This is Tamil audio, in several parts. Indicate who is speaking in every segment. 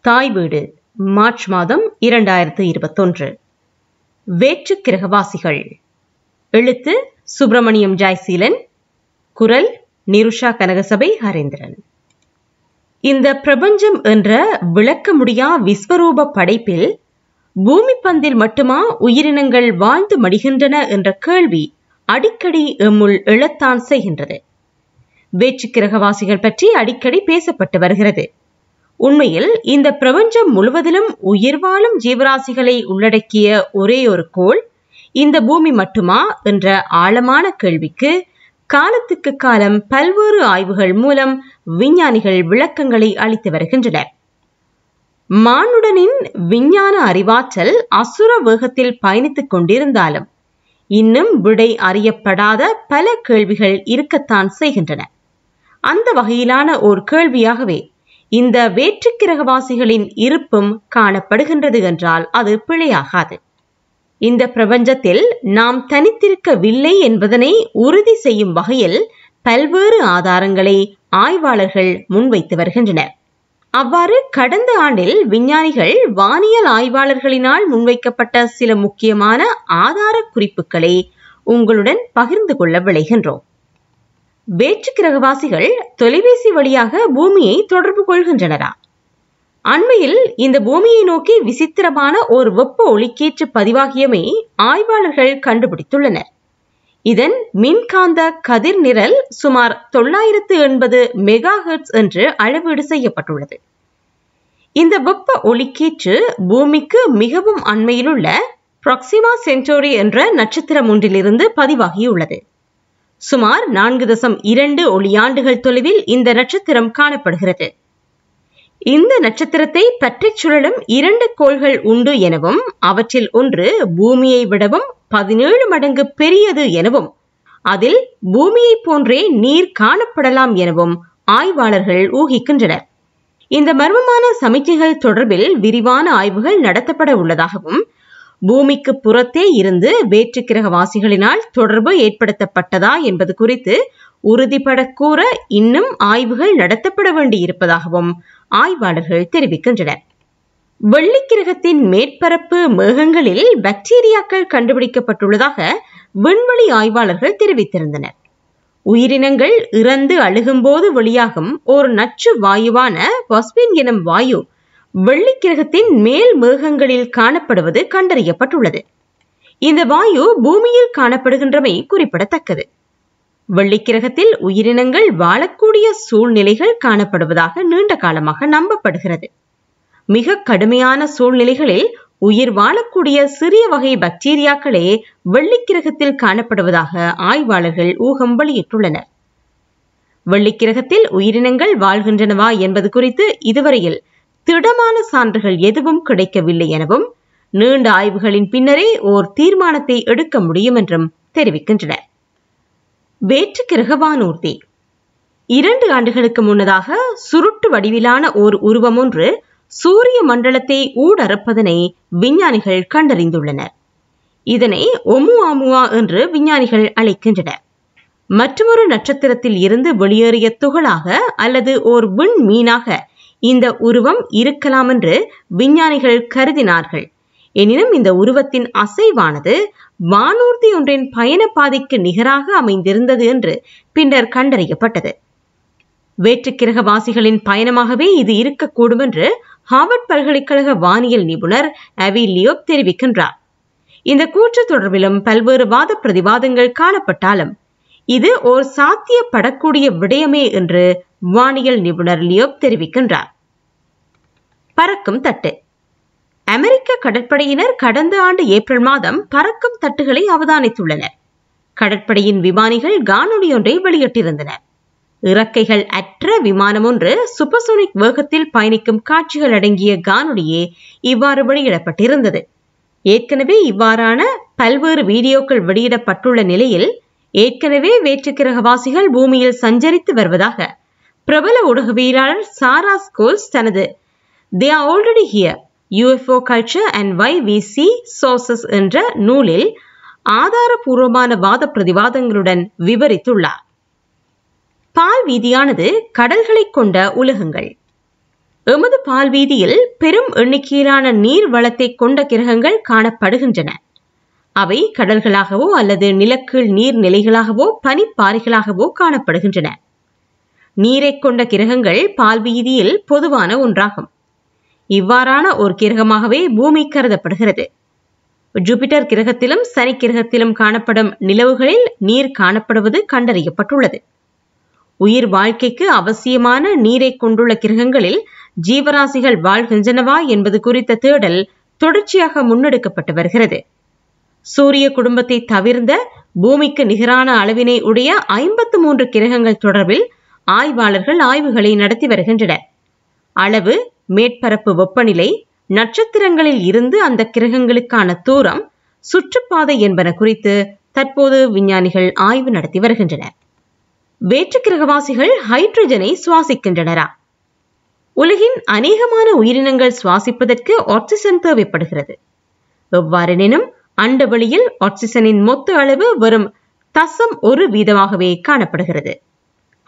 Speaker 1: தாய் வீடு மார்ச் மாதம் இரண்டாயிரத்து இருபத்தொன்று. வேற்று கிரகவாசிகள். எழுத்து சுப்பிரமணியம் ஜாய்சீலன் குரல் நிருஷா கனகசபை ஹரேந்திரன். இந்த பிரபஞ்சம் என்ற விளக்க முடியா விஸ்வரூப படைப்பில் பூமி பந்தில் மட்டுமா உயிரினங்கள் வாழ்ந்து மடிகின்றன என்ற கேள்வி அடிக்கடி எம்முள் எழத்தான் செய்கின்றது. வேற்று கிரகவாசிகள் பற்றி அடிக்கடி பேசப்பட்டு வருகிறது. உண்மையில் இந்த பிரபஞ்சம் முழுவதிலும் உயிர் வாழும் ஜீவராசிகளை உள்ளடக்கிய ஒரே ஒரு கோள் இந்த பூமி மட்டுமா என்ற ஆழமான கேள்விக்கு காலத்துக்கு காலம் பல்வேறு ஆய்வுகள் மூலம் விஞ்ஞானிகள் விளக்கங்களை அளித்து வருகின்றனர். மானுடனின் விஞ்ஞான அறிவாற்றல் அசுர வேகத்தில் பயணித்துக் கொண்டிருந்தாலும் இன்னும் விடை அறியப்படாத பல கேள்விகள் இருக்கத்தான் செய்கின்றன. அந்த வகையிலான ஒரு கேள்வியாகவே இந்த வேற்று கிரகவாசிகளின் இருப்பும் காணப்படுகின்றது என்றால் அது பிழையாகாது. இந்த பிரபஞ்சத்தில் நாம் தனித்திருக்கவில்லை என்பதனை உறுதி செய்யும் வகையில் பல்வேறு ஆதாரங்களை ஆய்வாளர்கள் முன்வைத்து வருகின்றனர். அவ்வாறு கடந்த ஆண்டில் விஞ்ஞானிகள் வானியல் ஆய்வாளர்களினால் முன்வைக்கப்பட்ட சில முக்கியமான ஆதார குறிப்புகளை உங்களுடன் பகிர்ந்து கொள்ள விளைகின்றோம் வேற்று கிரகவாசிகள் தொலைபேசி வழியாக பூமியை தொடர்பு கொள்கின்றனரா? அண்மையில் இந்த பூமியை நோக்கி விசித்திரமான ஒரு வெப்ப ஒளிக்கேற்று பதிவாகியமை ஆய்வாளர்கள் கண்டுபிடித்துள்ளனர். இதன் மின்காந்த கதிர் நிரல் சுமார் தொள்ளாயிரத்து எண்பது மெகா ஹெர்ட்ஸ் என்று அளவீடு செய்யப்பட்டுள்ளது. இந்த வெப்ப ஒளிக்கீற்று பூமிக்கு மிகவும் அண்மையிலுள்ள ப்ராக்சிமா சென்டோரி என்ற நட்சத்திரம் ஒன்றிலிருந்து பதிவாகியுள்ளது. சுமார் நான்கு தசம் இரண்டு ஒளியாண்டுகள் தொலைவில் இந்த நட்சத்திரம் காணப்படுகிறது. இந்த நட்சத்திரத்தை பற்றிச் சுழலும் இரண்டு கோள்கள் உண்டு எனவும் அவற்றில் ஒன்று பூமியை விடவும் பதினேழு மடங்கு பெரியது எனவும் அதில் பூமியை போன்றே நீர் காணப்படலாம் எனவும் ஆய்வாளர்கள் ஊகிக்கின்றனர். இந்த மர்மமான சமிக்கைகள் தொடர்பில் விரிவான ஆய்வுகள் நடத்தப்பட உள்ளதாகவும் பூமிக்கு புறத்தே இருந்து வேற்றுக்கிரக வாசிகளினால் தொடர்பு ஏற்படுத்தப்பட்டதா என்பது குறித்து உறுதிபட கூற இன்னும் ஆய்வுகள் நடத்தப்பட வேண்டியிருப்பதாகவும் ஆய்வாளர்கள் தெரிவிக்கின்றனர். வெள்ளிக்கிரகத்தின் மேற்பரப்பு மேகங்களில் பாக்டீரியாக்கள் கண்டுபிடிக்கப்பட்டுள்ளதாக விண்வெளி ஆய்வாளர்கள் தெரிவித்திருந்தனர். உயிரினங்கள் இறந்து அழுகும்போது வெளியாகும் ஒரு நச்சு வாயுவான பஸ்பின் எனும் வாயு வெள்ளிக்கிரகத்தின் மேல் மேகங்களில் காணப்படுவது கண்டறியப்பட்டுள்ளது. இந்த வாயு பூமியில் காணப்படுகின்றமை குறிப்பிடத்தக்கது. வெள்ளிக்கிரகத்தில் உயிரினங்கள் வாழக்கூடிய சூழ்நிலைகள் காணப்படுவதாக நீண்ட காலமாக நம்பப்படுகிறது. மிக கடுமையான சூழ்நிலைகளில் உயிர் வாழக்கூடிய சிறிய வகை பாக்டீரியாக்களே வெள்ளிக்கிரகத்தில் காணப்படுவதாக ஆய்வாளர்கள் ஊகம் வெளியிட்டுள்ளனர். வெள்ளிக்கிரகத்தில் உயிரினங்கள் வாழ்கின்றனவா என்பது குறித்து இதுவரையில் திடமான சான்றுகள் எதுவும் கிடைக்கவில்லை எனவும் நீண்ட ஆய்வுகளின் பின்னரே ஓர் தீர்மானத்தை எடுக்க முடியும் என்றும் தெரிவிக்கின்றனர். வேற்று கிரகவானூர்தி இரண்டு ஆண்டுகளுக்கு முன்னதாக சுருட்டு வடிவிலான ஓர் உருவம் ஒன்று சூரிய மண்டலத்தை ஊடறுப்பதனை விஞ்ஞானிகள் கண்டறிந்துள்ளனர். இதனை ஒமுஆமுவா என்று விஞ்ஞானிகள் அழைக்கின்றனர். மற்றொரு நட்சத்திரத்தில் இருந்து வெளியேறிய துகளாக அல்லது ஓர் விண் மீனாக இந்த உருவம் இருக்கலாம் என்று விஞ்ஞானிகள் கருதினார்கள். எனினும் இந்த உருவத்தின் அசைவானது வானூர்தி ஒன்றின் பயண பாதைக்கு நிகராக அமைந்திருந்தது என்று பின்னர் கண்டறியப்பட்டது. வேற்றுக்கிரகவாசிகளின் பயணமாகவே இது இருக்கக்கூடும் என்று ஹார்வர்ட் பல்கலைக்கழக வானியல் நிபுணர் அவி லியோப் தெரிவிக்கின்றார். இந்த கூற்று தொடர்பிலும் பல்வேறு வாத பிரதிவாதங்கள் காணப்பட்டாலும் இது ஓர் சாத்தியப்படக்கூடிய விடயமே என்று வானியல் நிபுணர் லியோப் தெரிவிக்கின்றார். பறக்கும் தட்டு. அமெரிக்க கடற்படையினர் கடந்த ஆண்டு ஏப்ரல் மாதம் பறக்கும் தட்டுகளை அவதானித்துள்ளனர். கடற்படையின் விமானிகள் காணொலி ஒன்றை வெளியிட்டிருந்தனர். இறக்கைகள் அற்ற விமானம் ஒன்று சூப்பர்சோனிக் வேகத்தில் பயணிக்கும் காட்சிகள் அடங்கிய காணொலியே இவ்வாறு வெளியிடப்பட்டிருந்தது. ஏற்கனவே இவ்வாறான பல்வேறு வீடியோக்கள் வெளியிடப்பட்டுள்ள நிலையில் ஏற்கனவே வேற்றுக்கிரகவாசிகள் பூமியில் சஞ்சரித்து வருவதாக பிரபல ஊடகவியலாளர் சாரா ஸ்கோல்ஸ் தனது they are already here UFO culture and why we see saucers என்ற நூலில் ஆதாரபூர்வமான வாத பிரதிவாதங்களுடன் விவரித்துள்ளார். பால் வீதியானது கடல்களை கொண்ட உலகங்கள். எமது பால்வீதியில் பெரும் எண்ணிக்கையிலான நீர் வளத்தை கொண்ட கிரகங்கள் காணப்படுகின்றன. அவை கடல்களாகவோ அல்லது நிலக்கீழ் நீர்நிலைகளாகவோ பனிப்பாறைகளாகவோ காணப்படுகின்றன. நீரை கொண்ட கிரகங்கள் பால்வீதியில் பொதுவான ஒன்றாகும். இவ்வாறான ஒரு கிரகமாகவே பூமி கருதப்படுகிறது. ஜூபிட்டர் கிரகத்திலும் சனி கிரகத்திலும் காணப்படும் நிலவுகளில் நீர் காணப்படுவது கண்டறியப்பட்டுள்ளது. உயிர் வாழ்க்கைக்கு அவசியமான நீரை கொண்டுள்ள கிரகங்களில் ஜீவராசிகள் வாழ்கின்றனவா என்பது குறித்த தேடல் தொடர்ச்சியாக முன்னெடுக்கப்பட்டு வருகிறது. சூரிய குடும்பத்தை தவிர்ந்த பூமிக்கு நிகரான அளவினை உடைய ஐம்பத்து மூன்று கிரகங்கள் தொடர்பில் ஆய்வாளர்கள் ஆய்வுகளை நடத்தி வருகின்றனர். அளவு மேற்பரப்பு வெப்பநிலை நட்சத்திரங்களில் இருந்து அந்த கிரகங்களுக்கான தூரம் சுற்றுப்பாதை என்பன குறித்து தற்போது விஞ்ஞானிகள் ஆய்வு நடத்தி வருகின்றனர். வேற்று கிரகவாசிகள் ஹைட்ரஜனை சுவாசிக்கின்றனரா? உலகின் அநேகமான உயிரினங்கள் சுவாசிப்பதற்கு ஆக்சிஜன் தேவைப்படுகிறது. எவ்வாறெனினும் அண்டவெளியில் ஆக்சிஜனின் மொத்த அளவு வெறும் தசம் ஒரு வீதமாகவே காணப்படுகிறது.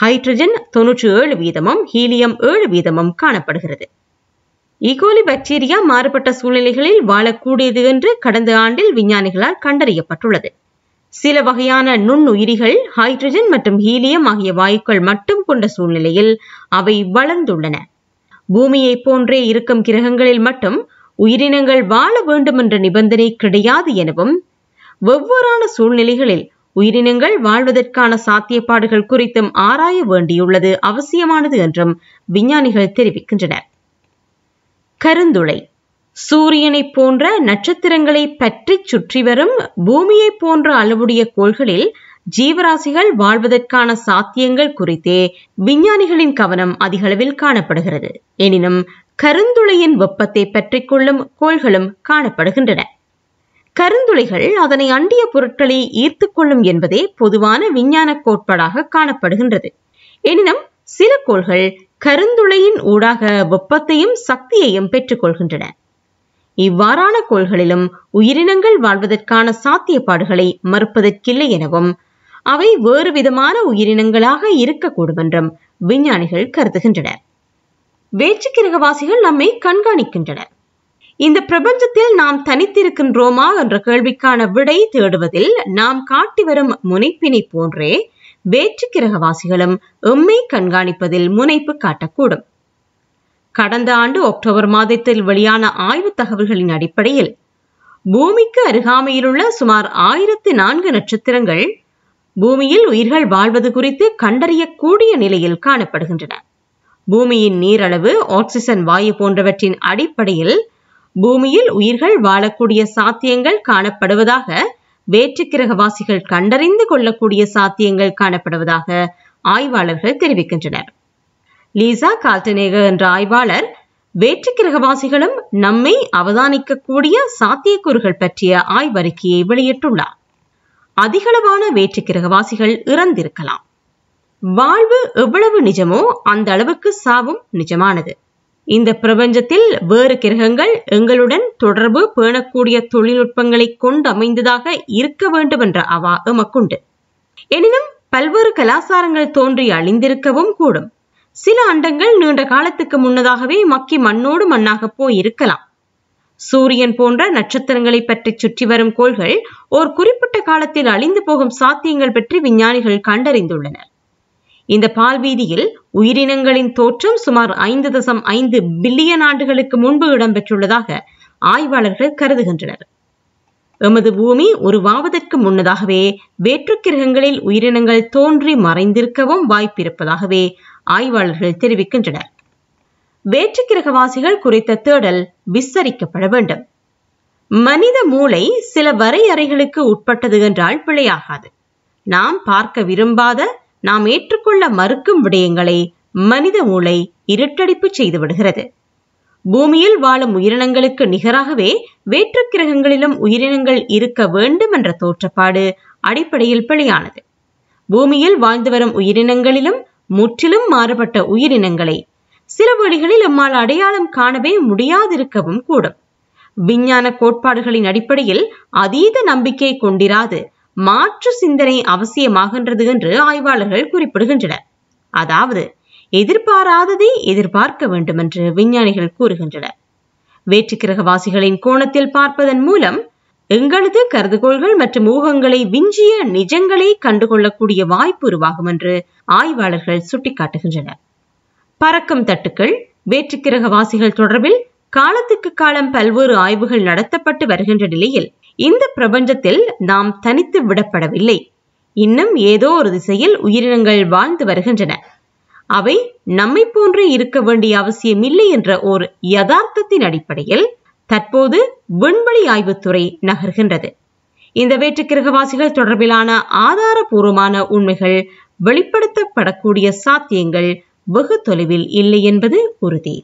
Speaker 1: ஹைட்ரஜன் தொன்னூற்றி ஏழு வீதமும் ஹீலியம் ஏழு வீதமும் காணப்படுகிறது. E. ஈகோலி பாக்டீரியா மாறுபட்ட சூழ்நிலைகளில் வாழக்கூடியது என்று கடந்த ஆண்டில் விஞ்ஞானிகளால் கண்டறியப்பட்டுள்ளது. சில வகையான நுண்ணுயிரிகள் ஹைட்ரஜன் மற்றும் ஹீலியம் ஆகிய வாயுக்கள் மட்டும் கொண்ட சூழ்நிலையில் அவை வளர்ந்துள்ளன. பூமியை போன்றே இருக்கும் கிரகங்களில் மட்டும் உயிரினங்கள் வாழ வேண்டும் என்ற நிபந்தனை கிடையாது எனவும் வெவ்வேறான சூழ்நிலைகளில் உயிரினங்கள் வாழ்வதற்கான சாத்தியப்பாடுகள் குறித்தும் ஆராய வேண்டியுள்ளது அவசியமானது என்றும் விஞ்ஞானிகள் தெரிவிக்கின்றனர். கருந்துளை. சூரியனை போன்ற நட்சத்திரங்களை பற்றி சுற்றி வரும் பூமியை போன்ற அளவுடைய கோள்களில் ஜீவராசிகள் வாழ்வதற்கான சாத்தியங்கள் குறித்தே விஞ்ஞானிகளின் கவனம் அதிகளவில் காணப்படுகிறது. எனினும் கருந்துளையின் வெப்பத்தை பற்றிக் கொள்ளும் கோள்களும் காணப்படுகின்றன. கருந்துளைகள் அதனை அண்டிய பொருட்களை ஈர்த்துக் கொள்ளும் என்பதே பொதுவான விஞ்ஞான கோட்பாடாக காணப்படுகின்றது. எனினும் சில கோள்கள் கருந்துளையின் ஊடாக வெப்பத்தையும் சக்தியையும் பெற்றுக்கொள்கின்றன. இவ்வாறான கோள்களிலும் உயிரினங்கள் வாழ்வதற்கான சாத்தியப்பாடுகளை மறுப்பதற்கில்லை எனவும் அவை வேறு விதமான உயிரினங்களாக இருக்கக்கூடும் என்றும் விஞ்ஞானிகள் கருதுகின்றனர். வேற்று கிரகவாசிகள் நம்மை கண்காணிக்கின்றனர் இந்த பிரபஞ்சத்தில் நாம் தனித்திருக்கின்றோமா என்ற கேள்விக்கான விடை தேடுவதில் நாம் காட்டி வரும் முனைப்பினை போன்றே வேற்று கிரகவாசிகளும் எம்மை கண்காணிப்பதில் முனைப்பு காட்டக்கூடும். கடந்த ஆண்டு அக்டோபர் மாதத்தில் வெளியான ஆய்வு தகவல்களின் அடிப்படையில் பூமிக்கு அருகாமையிலுள்ள சுமார் ஆயிரத்தி நான்கு நட்சத்திரங்கள் பூமியில் உயிர்கள் வாழ்வது குறித்து கண்டறியக்கூடிய நிலையில் காணப்படுகின்றன. பூமியின் நீரளவு ஆக்சிஜன் வாயு போன்றவற்றின் அடிப்படையில் பூமியில் உயிர்கள் வாழக்கூடிய சாத்தியங்கள் காணப்படுவதாக வேற்று கிரகவாசிகள் கண்டறிந்து கொள்ளக்கூடிய சாத்தியங்கள் காணப்படுவதாக ஆய்வாளர்கள் தெரிவிக்கின்றனர். லீசா கால்டனேக என்ற ஆய்வாளர் வேற்று கிரகவாசிகளும் நம்மை அவதானிக்கக்கூடிய சாத்தியக்கூறுகள் பற்றிய ஆய்வறிக்கையை வெளியிட்டுள்ளார். அதிகளவான வேற்று கிரகவாசிகள் இறந்திருக்கலாம். வாழ்வு எவ்வளவு நிஜமோ அந்த அளவுக்கு சாவும் நிஜமானது. இந்த பிரபஞ்சத்தில் வேறு கிரகங்கள் எங்களுடன் தொடர்பு பேணக்கூடிய தொழில்நுட்பங்களை கொண்டு அமைந்ததாக இருக்க வேண்டும் என்ற அவா எமக்குண்டு. எனினும் பல்வேறு கலாசாரங்கள் தோன்றி அழிந்திருக்கவும் கூடும். சில அண்டங்கள் நீண்ட காலத்துக்கு முன்னதாகவே மக்கி மண்ணோடு மண்ணாக போய் இருக்கலாம் சூரியன் போன்ற நட்சத்திரங்களை பற்றி சுற்றி வரும் கோள்கள் ஓர் குறிப்பிட்ட காலத்தில் அழிந்து போகும் சாத்தியங்கள் பற்றி விஞ்ஞானிகள் கண்டறிந்துள்ளனர். இந்த பால்வீதியில் உயிரினங்களின் தோற்றம் சுமார் ஐந்து தசம் ஐந்து பில்லியன் ஆண்டுகளுக்கு முன்பு இடம்பெற்றுள்ளதாக ஆய்வாளர்கள் கருதுகின்றனர். எமது பூமி உருவாவதற்கு முன்னதாகவே வேற்று கிரகங்களில் உயிரினங்கள் தோன்றி மறைந்திருக்கவும் வாய்ப்பிருப்பதாகவே ஆய்வாளர்கள் தெரிவிக்கின்றனர். வேற்று கிரகவாசிகள் குறித்த தேடல் விஸ்தரிக்கப்பட வேண்டும். மனித மூளை சில வரையறைகளுக்கு உட்பட்டது என்றால் பிழையாகாது. நாம் பார்க்க விரும்பாத நாம் ஏற்றுக்கொள்ள மறுக்கும் விடயங்களை மனித மூளை இருட்டடிப்பு செய்து விடுகிறது. பூமியில் வாழும் உயிரினங்களுக்கு நிகராகவே வேற்று கிரகங்களிலும் உயிரினங்கள் இருக்க வேண்டும் என்ற தோற்றப்பாடு அடிப்படையில் பிழையானது. பூமியில் வாழ்ந்து வரும் உயிரினங்களிலும் முற்றிலும் மாறுபட்ட உயிரினங்களை சில வழிகளில் நம்மால் அடையாளம் காணவே முடியாதிருக்கவும் கூடும். விஞ்ஞான கோட்பாடுகளின் அடிப்படையில் அதீத நம்பிக்கை கொண்டிராது மாற்று சிந்தனை அவசியமாகின்றது என்று ஆய்வாளர்கள் குறிப்பிடுகின்றனர். அதாவது எதிர்பாராததை எதிர்பார்க்க வேண்டும் என்று விஞ்ஞானிகள் கூறுகின்றனர். வேற்றுக்கிரகவாசிகளின் கோணத்தில் பார்ப்பதன் மூலம் எங்களது கருதுகோள்கள் மற்றும் ஊகங்களை விஞ்சிய நிஜங்களை கண்டுகொள்ளக்கூடிய வாய்ப்பு உருவாகும் என்று ஆய்வாளர்கள் சுட்டிக்காட்டுகின்றனர். பறக்கும் தட்டுக்கள் வேற்றுக்கிரகவாசிகள் தொடர்பில் காலத்துக்கு காலம் பல்வேறு ஆய்வுகள் நடத்தப்பட்டு வருகின்ற நிலையில் இந்த பிரபஞ்சத்தில் நாம் தனித்து விடப்படவில்லை. இன்னும் ஏதோ ஒரு திசையில் உயிரினங்கள் வாழ்ந்து வருகின்றன. அவை நம்மை போன்றே இருக்க வேண்டிய அவசியம் இல்லை என்ற ஒரு யதார்த்தத்தின் அடிப்படையில் தற்போது விண்வெளி ஆய்வுத்துறை நகர்கின்றது. இந்த வேற்றுக்கிரகவாசிகள் தொடர்பிலான ஆதாரபூர்வமான உண்மைகள் வெளிப்படுத்தப்படக்கூடிய சாத்தியங்கள் வெகு தொலைவில் இல்லை என்பது உறுதி.